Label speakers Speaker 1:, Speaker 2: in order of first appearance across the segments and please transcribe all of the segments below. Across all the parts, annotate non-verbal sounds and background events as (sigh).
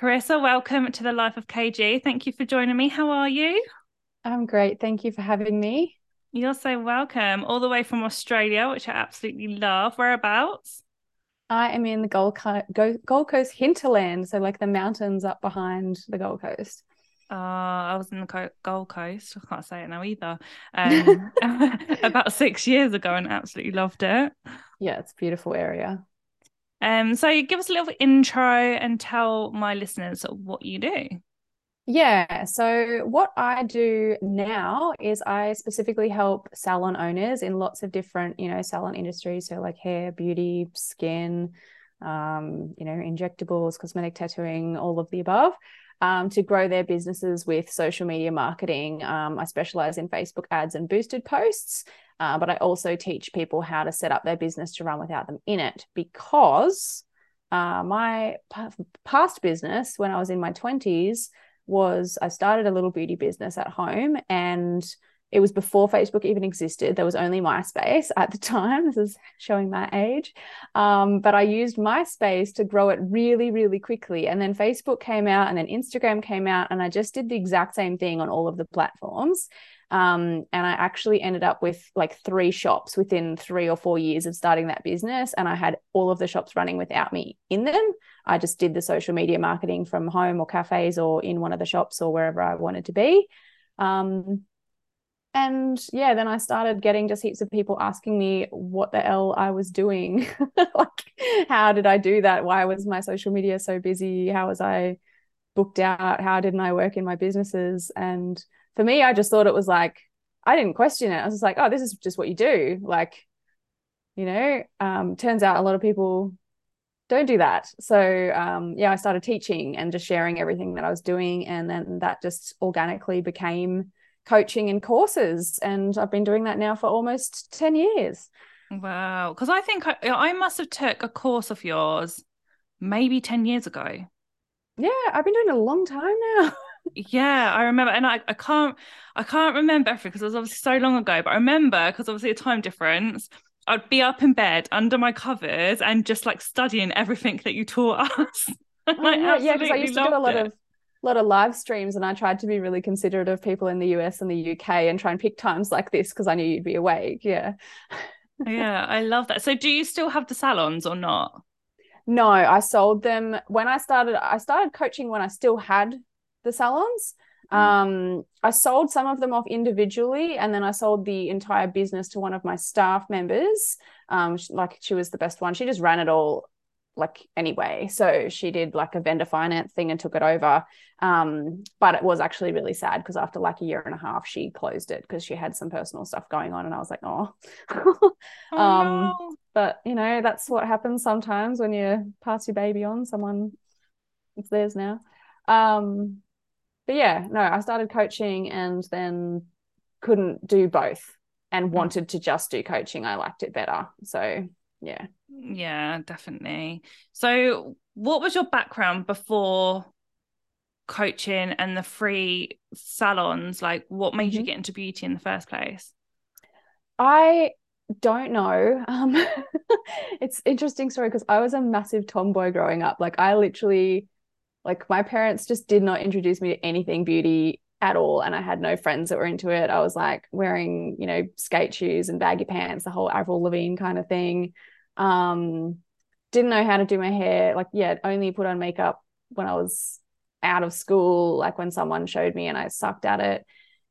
Speaker 1: Carissa, welcome to the Life of KG. Thank you for joining me. How are you?
Speaker 2: I'm great. Thank you for having me.
Speaker 1: You're so welcome. All the way from Australia, which I absolutely love. Whereabouts?
Speaker 2: I am in the Gold, Co- Gold Coast hinterland, so like the mountains up behind the Gold Coast.
Speaker 1: Uh, I was in the Gold Coast. I can't say it now either. Um, (laughs) about six years ago, and absolutely loved it. (laughs)
Speaker 2: Yeah, it's a beautiful area.
Speaker 1: Um, so give us a little intro and tell my listeners what you do.
Speaker 2: Yeah. So, what I do now is I specifically help salon owners in lots of different, you know, salon industries. So, like hair, beauty, skin, um, you know, injectables, cosmetic tattooing, all of the above, um, to grow their businesses with social media marketing. Um, I specialize in Facebook ads and boosted posts. Uh, but I also teach people how to set up their business to run without them in it because uh, my p- past business when I was in my 20s was I started a little beauty business at home and it was before Facebook even existed. There was only MySpace at the (laughs) time. This is showing my age. Um, but I used MySpace to grow it really, really quickly. And then Facebook came out and then Instagram came out. And I just did the exact same thing on all of the platforms. Um, and I actually ended up with like three shops within three or four years of starting that business. And I had all of the shops running without me in them. I just did the social media marketing from home or cafes or in one of the shops or wherever I wanted to be. Um, and yeah, then I started getting just heaps of people asking me what the hell I was doing. (laughs) like, how did I do that? Why was my social media so busy? How was I booked out? How didn't I work in my businesses? And for me, I just thought it was like, I didn't question it. I was just like, oh, this is just what you do. Like, you know, um, turns out a lot of people don't do that. So, um, yeah, I started teaching and just sharing everything that I was doing. And then that just organically became coaching and courses. And I've been doing that now for almost 10 years.
Speaker 1: Wow. Because I think I, I must have took a course of yours maybe 10 years ago.
Speaker 2: Yeah, I've been doing it a long time now. (laughs)
Speaker 1: yeah i remember and i, I can't i can't remember everything because it was obviously so long ago but i remember because obviously a time difference i'd be up in bed under my covers and just like studying everything that you taught us (laughs)
Speaker 2: oh, yeah because i used to do a lot it. of lot of live streams and I tried to be really considerate of people in the US and the UK and try and pick times like this because I knew you'd be awake. Yeah. (laughs)
Speaker 1: yeah, I love that. So do you still have the salons or not?
Speaker 2: No, I sold them when I started I started coaching when I still had the salons. Mm. Um, I sold some of them off individually, and then I sold the entire business to one of my staff members. Um, like she was the best one. She just ran it all like anyway. So she did like a vendor finance thing and took it over. Um, but it was actually really sad because after like a year and a half, she closed it because she had some personal stuff going on. And I was like, oh. (laughs)
Speaker 1: oh um, no.
Speaker 2: but you know, that's what happens sometimes when you pass your baby on, someone it's theirs now. Um, but yeah, no, I started coaching and then couldn't do both and mm. wanted to just do coaching. I liked it better. So yeah.
Speaker 1: Yeah, definitely. So what was your background before coaching and the free salons? Like what made mm-hmm. you get into beauty in the first place?
Speaker 2: I don't know. Um, (laughs) it's interesting story because I was a massive tomboy growing up. Like I literally like my parents just did not introduce me to anything beauty at all. And I had no friends that were into it. I was like wearing, you know, skate shoes and baggy pants, the whole Avril Lavigne kind of thing. Um, didn't know how to do my hair. Like, yeah, only put on makeup when I was out of school, like when someone showed me and I sucked at it.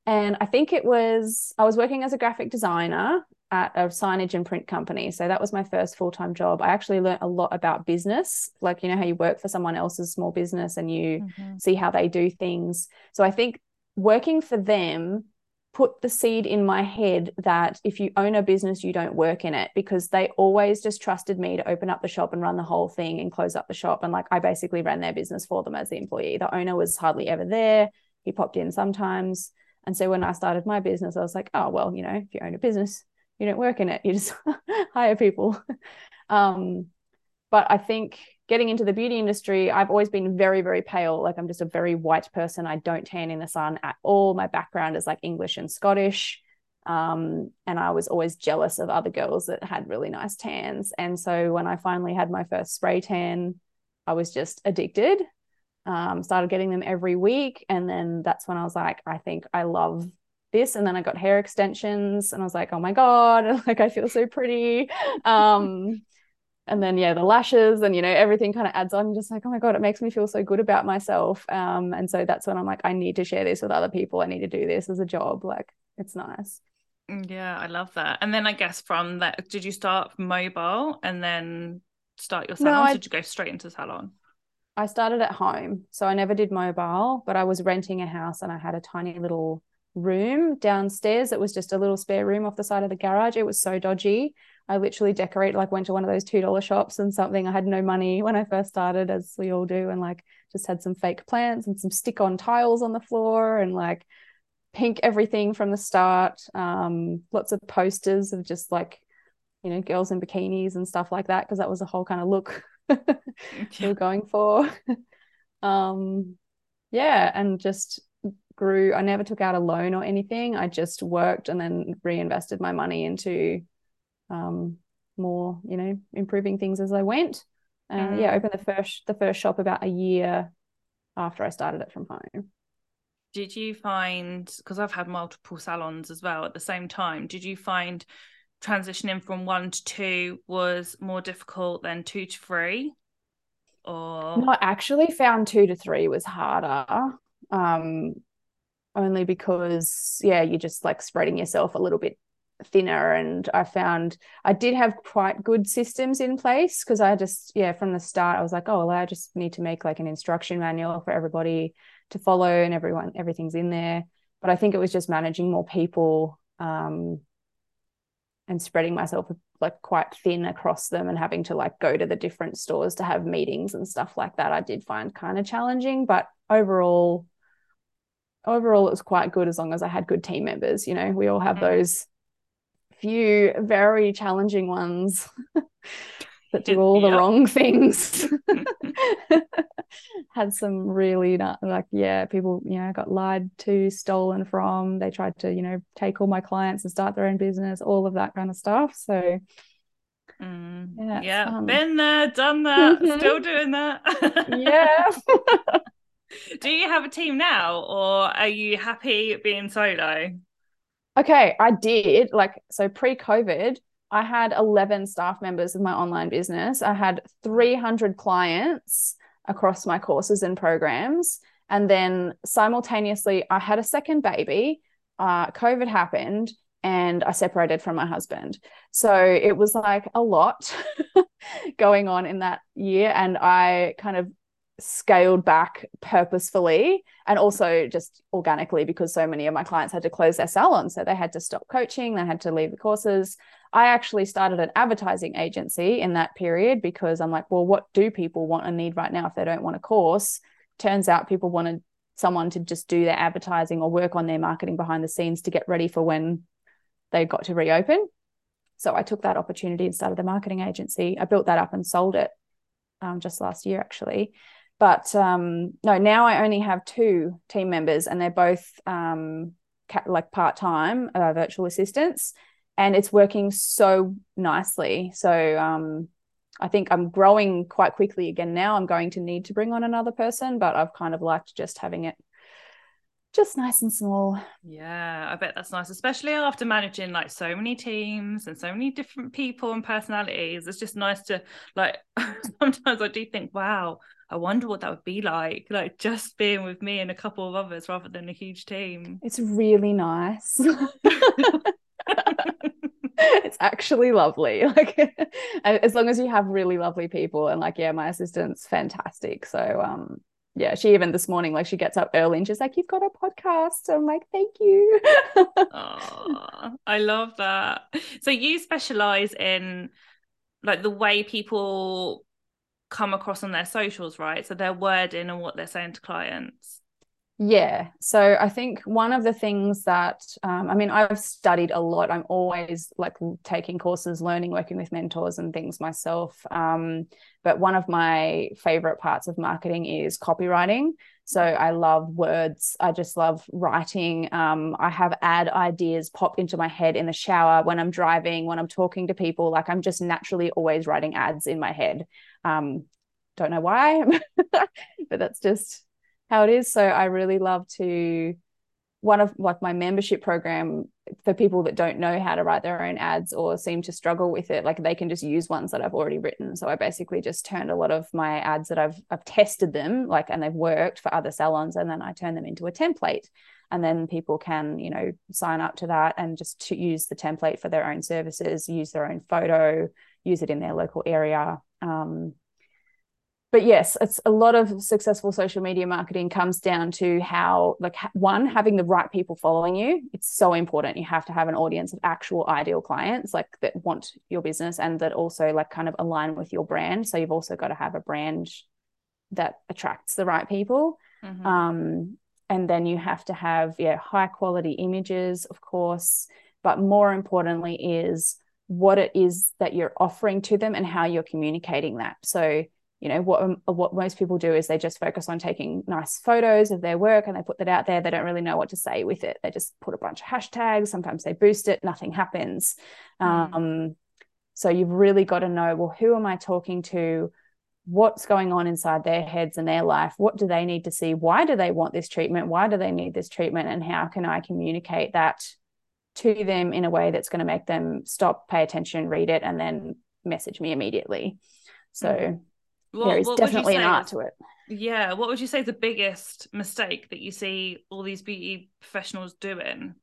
Speaker 2: And I think it was, I was working as a graphic designer at a signage and print company. So that was my first full time job. I actually learned a lot about business, like, you know, how you work for someone else's small business and you mm-hmm. see how they do things. So I think working for them put the seed in my head that if you own a business, you don't work in it because they always just trusted me to open up the shop and run the whole thing and close up the shop. And like I basically ran their business for them as the employee. The owner was hardly ever there. He popped in sometimes. And so when I started my business, I was like, oh, well, you know, if you own a business, you don't work in it you just (laughs) hire people (laughs) um, but i think getting into the beauty industry i've always been very very pale. Like i'm just a very white person. I don't tan in the sun at all. My background is like english and scottish. Um, and i was always jealous of other girls that had really nice tans. And so when i finally had my first spray tan i was just addicted. Um, started getting them every week. And then that's when I was like, I think I love this. And then I got hair extensions and I was like, oh my God, (laughs) like I feel so pretty. Um, and then yeah, the lashes and you know, everything kind of adds on. just like, oh my God, it makes me feel so good about myself. Um, and so that's when I'm like, I need to share this with other people. I need to do this as a job. Like it's nice.
Speaker 1: Mm, yeah, I love that. And then I guess from that, did you start mobile and then start your salon? No, I, did you go straight into salon?
Speaker 2: I started at home. So I never did mobile, but I was renting a house and I had a tiny little room downstairs. It was just a little spare room off the side of the garage. It was so dodgy. I literally decorated, like went to one of those $2 shops and something. I had no money when I first started, as we all do, and like just had some fake plants and some stick on tiles on the floor and like pink everything from the start. Um, lots of posters of just like, you know, girls in bikinis and stuff like that, because that was the whole kind of look (laughs) we were going for. (laughs) um, yeah, and just grew. I never took out a loan or anything. I just worked and then reinvested my money into um, more, you know, improving things as I went. And uh, yeah, mm. opened the first the first shop about a year after I started it from home.
Speaker 1: Did you find because I've had multiple salons as well at the same time? Did you find transitioning from one to two was more difficult than two to three? Or
Speaker 2: no, I actually found two to three was harder. Um, only because yeah, you're just like spreading yourself a little bit thinner and i found i did have quite good systems in place because i just yeah from the start i was like oh well i just need to make like an instruction manual for everybody to follow and everyone everything's in there. But i think it was just managing more people um, and spreading myself like quite thin across them and having to like go to the different stores to have meetings and stuff like that i did find kind of challenging. But overall overall it was quite good as long as i had good team members you know? We all have mm. those few very challenging ones (laughs) that do all the wrong things. (laughs) (laughs) Had some really not, like, yeah, people, you know, got lied to, stolen from. They tried to, you know, take all my clients and start their own business, all of that kind of stuff. So,
Speaker 1: mm, yeah, yeah been there, done that, mm-hmm. still doing that.
Speaker 2: yeah.
Speaker 1: do you have a team now, or are you happy being solo?
Speaker 2: Okay, I did. Like, so pre COVID, I had 11 staff members of my online business. I had 300 clients across my courses and programs. And then simultaneously, I had a second baby. Uh, COVID happened and I separated from my husband. So it was like a lot (laughs) going on in that year. And I kind of scaled back purposefully and also just organically because so many of my clients had to close their salons. So they had to stop coaching they had to leave the courses. I actually started an advertising agency in that period because i'm like well what do people want and need right now if they don't want a course? Turns out people wanted someone to just do their advertising or work on their marketing behind the scenes to get ready for when they got to reopen. So i took that opportunity and started the marketing agency. I built that up and sold it um, just last year actually but um, no, now I only have two team members, and they're both um, like part time uh, virtual assistants, and it's working so nicely. So um, I think I'm growing quite quickly again now. I'm going to need to bring on another person, but I've kind of liked just having it just nice and small.
Speaker 1: Yeah, I bet that's nice, especially after managing like so many teams and so many different people and personalities. It's just nice to like (laughs) sometimes I do think, wow, I wonder what that would be like, like just being with me and a couple of others rather than a huge team.
Speaker 2: It's really nice. (laughs) it's actually lovely. (laughs) Like as long as you have really lovely people and like yeah, my assistant's fantastic. So um yeah, she even this morning, like she gets up early and she's like, You've got a podcast. So I'm like, Thank you. (laughs)
Speaker 1: oh, I love that. So you specialize in like the way people come across on their socials, right? So their wording and what they're saying to clients.
Speaker 2: Yeah. So I think one of the things that, um, I mean, I've studied a lot. I'm always like taking courses, learning, working with mentors and things myself. Um, but one of my favorite parts of marketing is copywriting. So I love words. I just love writing. Um, I have ad ideas pop into my head in the shower when I'm driving, when I'm talking to people. Like I'm just naturally always writing ads in my head. Um, don't know why, (laughs) but that's just how it is. So I really love to one of like my membership program for people that don't know how to write their own ads or seem to struggle with it like they can just use ones that I've already written. So I basically just turned a lot of my ads that I've I've tested them like and they've worked for other salons and then I turn them into a template. And then people can you know sign up to that and just to use the template for their own services use their own photo use it in their local area. Um, but yes it's a lot of successful social media marketing comes down to how like one having the right people following you it's so important. You have to have an audience of actual ideal clients like that want your business and that also like kind of align with your brand. So you've also got to have a brand that attracts the right people. Mm-hmm. um, and then you have to have yeah high quality images of course. But more importantly is what it is that you're offering to them and how you're communicating that. So you know what um, what most people do is they just focus on taking nice photos of their work and they put that out there. They don't really know what to say with it. They just put a bunch of hashtags. Sometimes they boost it. Nothing happens. Mm. um, so you've really got to know well who am i talking to? What's going on inside their heads and their life? What do they need to see? Why do they want this treatment? Why do they need this treatment? And how can i communicate that to them in a way that's going to make them stop pay attention read it and then message me immediately? So mm what, there is definitely an art to it.
Speaker 1: Yeah. What would you say is the biggest mistake that you see all these beauty professionals doing?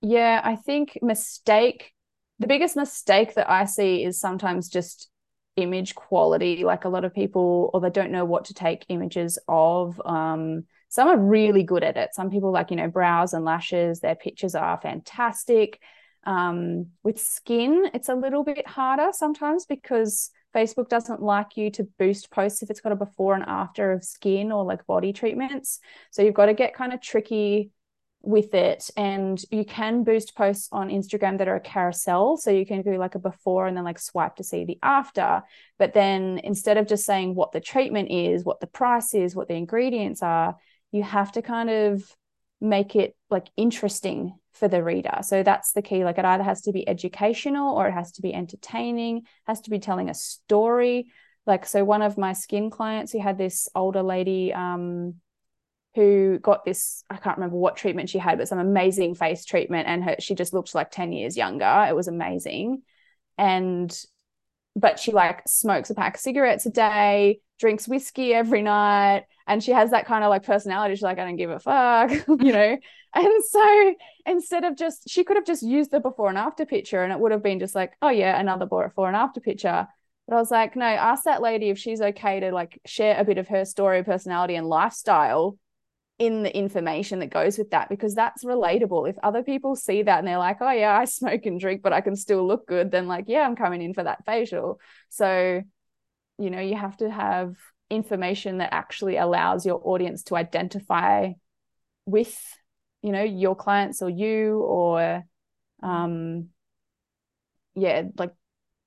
Speaker 2: Yeah, I think mistake, the biggest mistake that I see is sometimes just image quality. Like a lot of people, or they don't know what to take images of. Um, some are really good at it. Some people, like, you know, brows and lashes, their pictures are fantastic. Um, with skin, it's a little bit harder sometimes because Facebook doesn't like you to boost posts if it's got a before and after of skin or like body treatments. So you've got to get kind of tricky with it. And you can boost posts on Instagram that are a carousel. So you can do like a before and then like swipe to see the after. But then instead of just saying what the treatment is, what the price is, what the ingredients are, you have to kind of make it like interesting for the reader. So that's the key. Like it either has to be educational or it has to be entertaining, has to be telling a story. Like, so one of my skin clients who had this older lady um, who got this, I can't remember what treatment she had, but some amazing face treatment. And her, she just looked like 10 years younger. It was amazing. And, but she like smokes a pack of cigarettes a day, drinks whiskey every night. And she has that kind of like personality. She's like, I don't give a fuck, (laughs) you know? And so instead of just, she could have just used the before and after picture and it would have been just like, oh yeah, another before and after picture. But I was like, no, ask that lady if she's okay to like share a bit of her story, personality, and lifestyle in the information that goes with that because that's relatable. If other people see that and they're like, oh yeah, I (laughs) smoke and drink, but I can still look good, then like, yeah, I'm coming in for that facial. So, you know, you have to have information that actually allows your audience to identify with you know your clients or you or um yeah like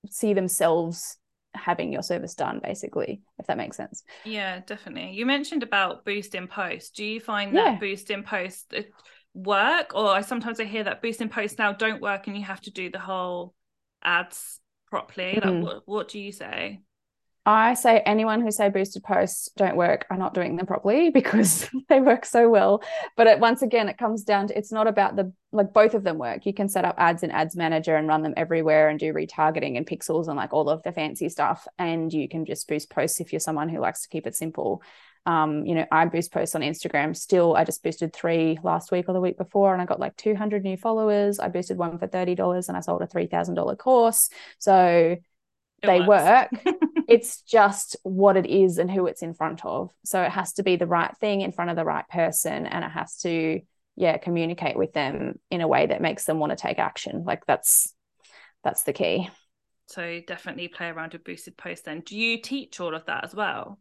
Speaker 2: see themselves having your service done basically if that makes sense.
Speaker 1: Yeah definitely. You mentioned about boost in post. Do you find that yeah. boost in post uh, work? Or I sometimes I hear that boost in post now don't work and you have to do the whole ads properly. Mm. like what, what do you say
Speaker 2: I say anyone who say boosted posts don't work are not doing them properly (laughs) because (laughs) they work so well. But it, once again, it comes down to it's not about the like both of them work. You can set up ads in Ads Manager and run them everywhere and do retargeting and pixels and like all of the fancy stuff. And you can just boost posts if you're someone who likes to keep it simple. Um, you know, I boost posts on Instagram. Still, I just boosted three last week or the week before, and I got like 200 new followers. I boosted one for $30 and I sold a $3,000 course. So it they works. work. (laughs) it's just what it is and who it's in front of. So it has to be the right thing in front of the right person and it has to yeah, communicate with them in a way that makes them want to take action. Like that's that's the key.
Speaker 1: So definitely play around with boosted posts then. Do you teach all of that as well?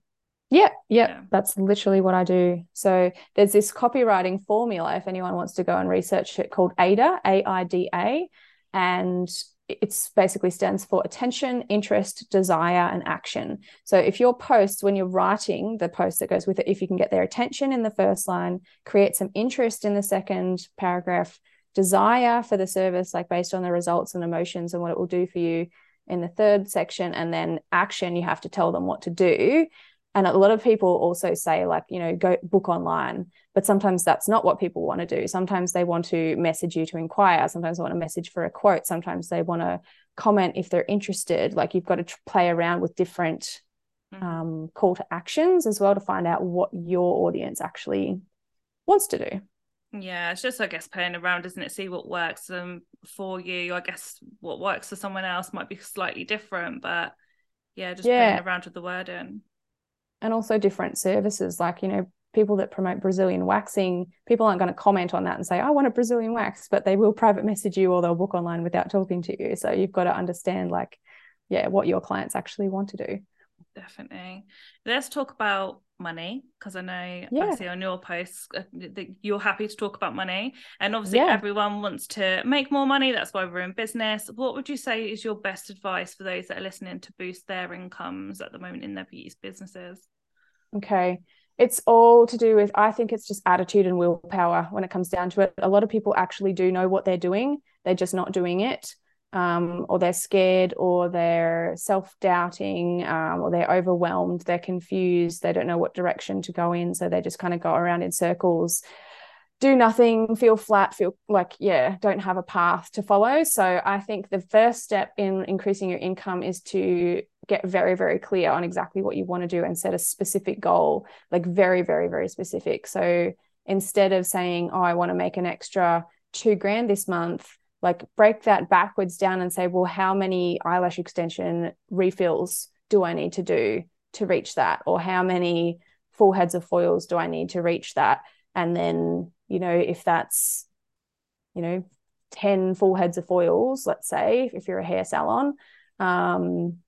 Speaker 2: Yeah, yeah, yeah, that's literally what I do. So there's this copywriting formula if anyone wants to go and research it called AIDA, A I D A, and it's basically stands for attention, interest, desire, and action. So if your post, when you're writing the post that goes with it, if you can get their attention in the first line, create some interest in the second paragraph, desire for the service, like based on the results and emotions and what it will do for you, in the third section and then action you have to tell them what to do and a lot of people also say like you know go book online but sometimes that's not what people want to do. Sometimes they want to message you to inquire. Sometimes they want to message for a quote. Sometimes they want to comment if they're interested. Like you've got to tr- play around with different mm-hmm. um, call to actions as well to find out what your audience actually wants to do.
Speaker 1: Yeah it's just i guess playing around isn't it? See what works um, for you. I guess what works for someone else might be slightly different but yeah just yeah. playing around with the wording
Speaker 2: and also different services like you know people that promote brazilian waxing people aren't going to comment on that and say i want a brazilian wax but they will private message you or they'll book online without talking to you. So you've got to understand like yeah what your clients actually want to do.
Speaker 1: Definitely. Let's talk about money because i know yeah. i see on your posts uh, that you're happy to talk about money. And obviously yeah. everyone wants to make more money. That's why we're in business. What would you say is your best advice for those that are listening to boost their incomes at the moment in their beauty businesses?
Speaker 2: Okay. It's all to do with i think it's just attitude and willpower when it comes down to it. A lot of people actually do know what they're doing. They're just not doing it um, or they're scared or they're self-doubting um, or they're overwhelmed they're confused they don't know what direction to go in so they just kind of go around in circles. Do nothing feel flat feel like yeah don't have a path to follow. So i think the first step in increasing your income is to get very very clear on exactly what you want to do and set a specific goal like very very very specific. So instead of saying oh i want to make an extra 2 grand this month like break that backwards down and say well how many eyelash extension refills do i need to do to reach that? Or how many full heads of foils do i need to reach that? And then you know if that's you know 10 full heads of foils let's say if you're a hair salon um,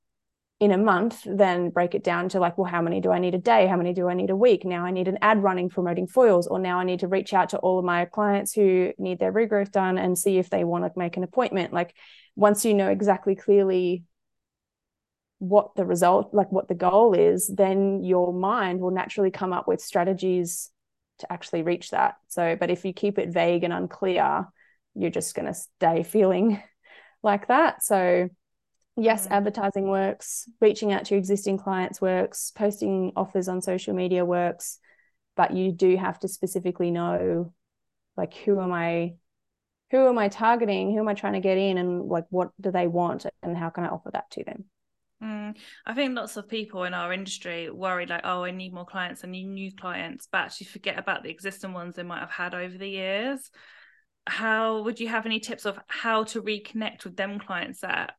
Speaker 2: in a month, then break it down to like, well, how many do I need a day? How many do I need a week? Now I need an ad running promoting foils, or now I need to reach out to all of my clients who need their regrowth done and see if they want to make an appointment. Like, once you know exactly clearly what the result, like what the goal is, then your mind will naturally come up with strategies to actually reach that. So, but if you keep it vague and unclear, you're just going to stay feeling (laughs) like that. So, yes mm. advertising works reaching out to existing clients works posting offers on social media works but you do have to specifically know like who am i who am i targeting? Who am i trying to get in? And like what do they want? And how can i offer that to them?
Speaker 1: Mm, I think lots of people in our industry worry like, oh, I need more clients, I need new clients, but actually forget about the existing ones they might have had over the years. How would you have any tips of how to reconnect with them clients that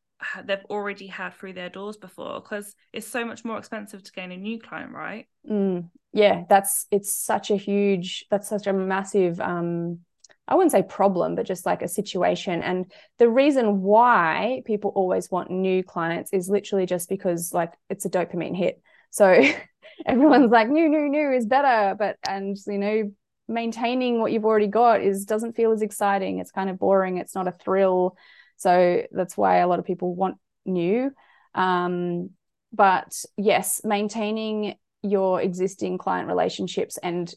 Speaker 1: they've already had through their doors before because it's so much more expensive to gain a new client right
Speaker 2: mm, yeah that's it's such a huge that's such a massive um I wouldn't say problem, but just like a situation. And the reason why people always want new clients is literally just because like it's a dopamine hit. So (laughs) everyone's like new, new, new is better. But and you know, maintaining what you've already got is doesn't feel as exciting. It's kind of boring. It's not a thrill. So that's why a lot of people want new. Um, but yes, maintaining your existing client relationships and,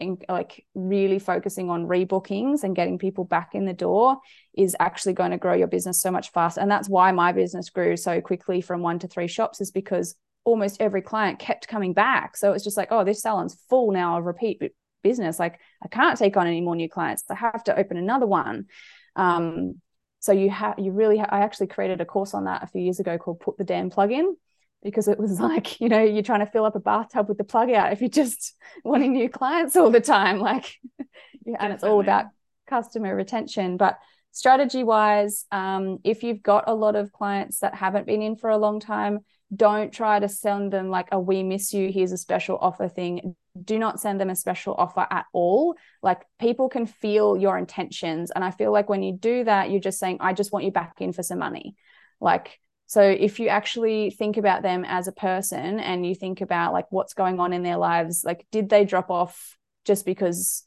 Speaker 2: and like really focusing on rebookings and getting people back in the door is actually going to grow your business so much faster. And that's why my business grew so quickly from one to three shops is because almost every client kept coming back. So it's just like, oh, this salon's full now of repeat business. Like I can't take on any more new clients. I have to open another one. Um, so you have you really ha- I actually created a course on that a few years ago called Put the Damn Plug In because it was (laughs) like you know you're trying to fill up a bathtub with the plug out if you're just (laughs) wanting new clients all the time like (laughs) yeah, and it's all about customer retention. But strategy wise um, if you've got a lot of clients that haven't been in for a long time don't try to send them like a we miss you here's a special offer thing. Do not send them a special offer at all. Like people can feel your intentions. And i feel like when you do that you're just saying i just want you back in for some money. Like so if you actually think about them as a person and you think about like what's going on in their lives like did they drop off just because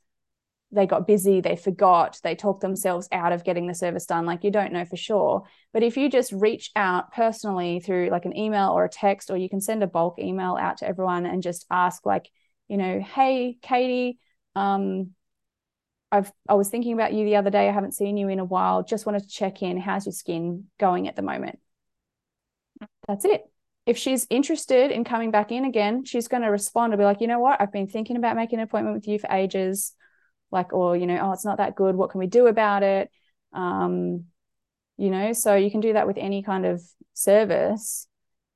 Speaker 2: they got busy, they forgot, they talked themselves out of getting the service done. Like you don't know for sure. But if you just reach out personally through like an email or a text, or you can send a bulk email out to everyone and just ask, like, you know, hey, Katie, um, I've I was thinking about you the other day. I haven't seen you in a while. Just wanted to check in. How's your skin going at the moment? that's it. If she's interested in coming back in again, she's going to respond and be like, you know what, I've been thinking about making an appointment with you for ages. Like, or, you know, oh, it's not that good. What can we do about it? Um, you know, so you can do that with any kind of service.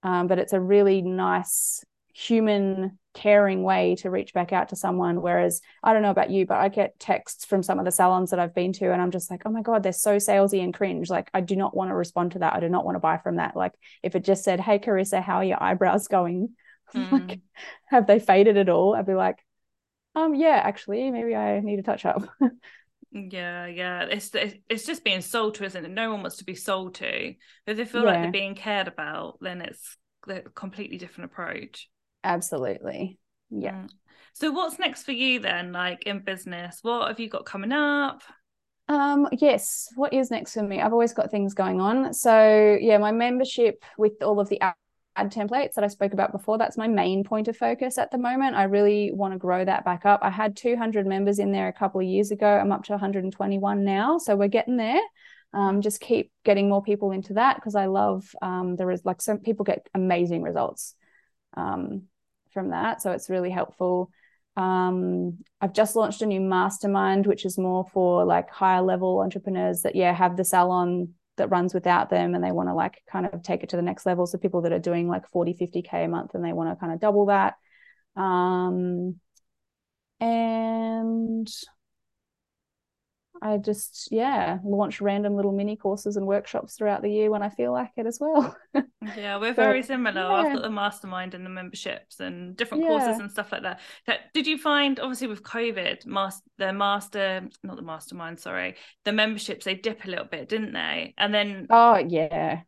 Speaker 2: Um, but it's a really nice human caring way to reach back out to someone whereas i don't know about you but i get texts from some of the salons that i've been to and i'm just like oh my god they're so salesy and cringe like i do not want to respond to that i do not want to buy from that like if it just said hey carissa how are your eyebrows going (laughs) mm. like have they faded at all i'd be like um yeah actually maybe i need a touch up (laughs)
Speaker 1: yeah yeah it's it's just being sold to isn't it no one wants to be sold to if they feel yeah. like they're being cared about then it's a completely different approach
Speaker 2: Absolutely. Yeah. Mm.
Speaker 1: So what's next for you then, like in business? What have you got coming up?
Speaker 2: Um, yes, what is next for me? I've always got things going on. So yeah, my membership with all of the ad templates that I spoke about before, that's my main point of focus at the moment. I really want to grow that back up. I had 200 members in there a couple of years ago. I'm up to 121 now. So we're getting there. Um, just keep getting more people into that because I love um, there is like some people get amazing results um, from that. So it's really helpful. Um, I've just launched a new mastermind, which is more for like higher level entrepreneurs that, yeah, have the salon that runs without them and they want to like kind of take it to the next level. So people that are doing like 40, 50K a month and they want to kind of double that. Um, and I just, yeah, launch random little mini courses and workshops throughout the year when I feel like it as well. (laughs)
Speaker 1: yeah, we're very similar. Yeah. I've got the mastermind and the memberships and different yeah. courses and stuff like that. that. Did you find, obviously, with COVID, mas- the master, not the mastermind, sorry, the memberships, they dip a little bit, didn't they? And then.
Speaker 2: Oh, yeah.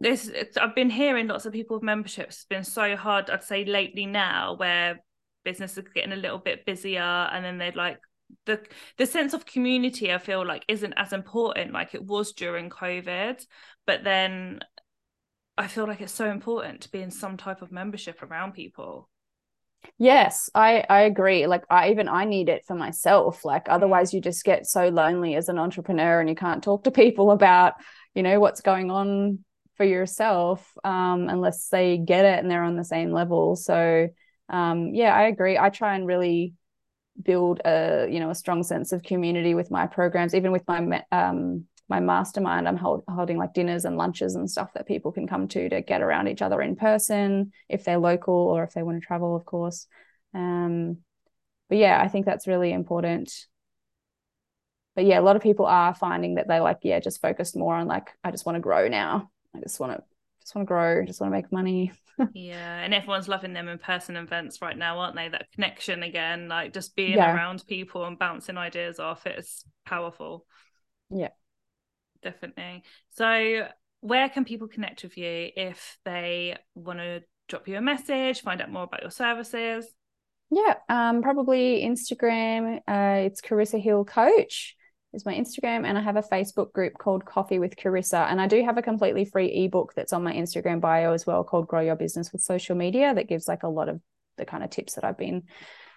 Speaker 1: This, I've been hearing lots of people with memberships. It's been so hard, I'd say, lately now, where business is getting a little bit busier and then they'd like the the sense of community i feel like isn't as important like it was during covid but then i feel like it's so important to be in some type of membership around people.
Speaker 2: Yes i i agree. Like i even i need it for myself. Like mm. otherwise you just get so lonely as an entrepreneur and you can't talk to people (laughs) about you know what's going on for yourself um unless they get it and they're on the same level. So um yeah i agree. I try and really build a you know a strong sense of community with my programs even with my um my mastermind i'm hold, holding like dinners and lunches and stuff that people can come to to get around each other in person if they're local or if they want to travel of course. Um but yeah i think that's really important. But yeah a lot of people are finding that they like yeah just focused more on like i just want to grow now. I just want to just want to grow just want to make money. (laughs)
Speaker 1: Yeah and everyone's loving them in person events right now aren't they? That connection again like just being yeah. around people and bouncing ideas off it's powerful.
Speaker 2: Yeah
Speaker 1: definitely so where can people connect with you if they want to drop you a message find out more about your services
Speaker 2: yeah um probably instagram uh it's carissa hill coach is my Instagram, and I have a Facebook group called Coffee with Carissa. And I do have a completely free ebook that's on my Instagram bio as well called Grow Your Business with Social Media that gives like a lot of the kind of tips that I've been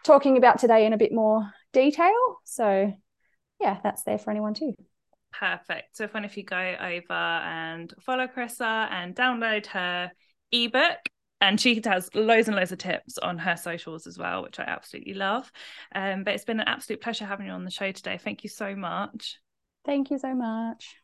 Speaker 2: talking about today in a bit more detail. So, yeah, that's there for anyone too.
Speaker 1: Perfect. So, if you go over and follow Carissa and download her ebook and she has loads and loads of tips on her socials as well, which I absolutely love. Um, but it's been an absolute pleasure having you on the show today. Thank you so much.
Speaker 2: Thank you so much.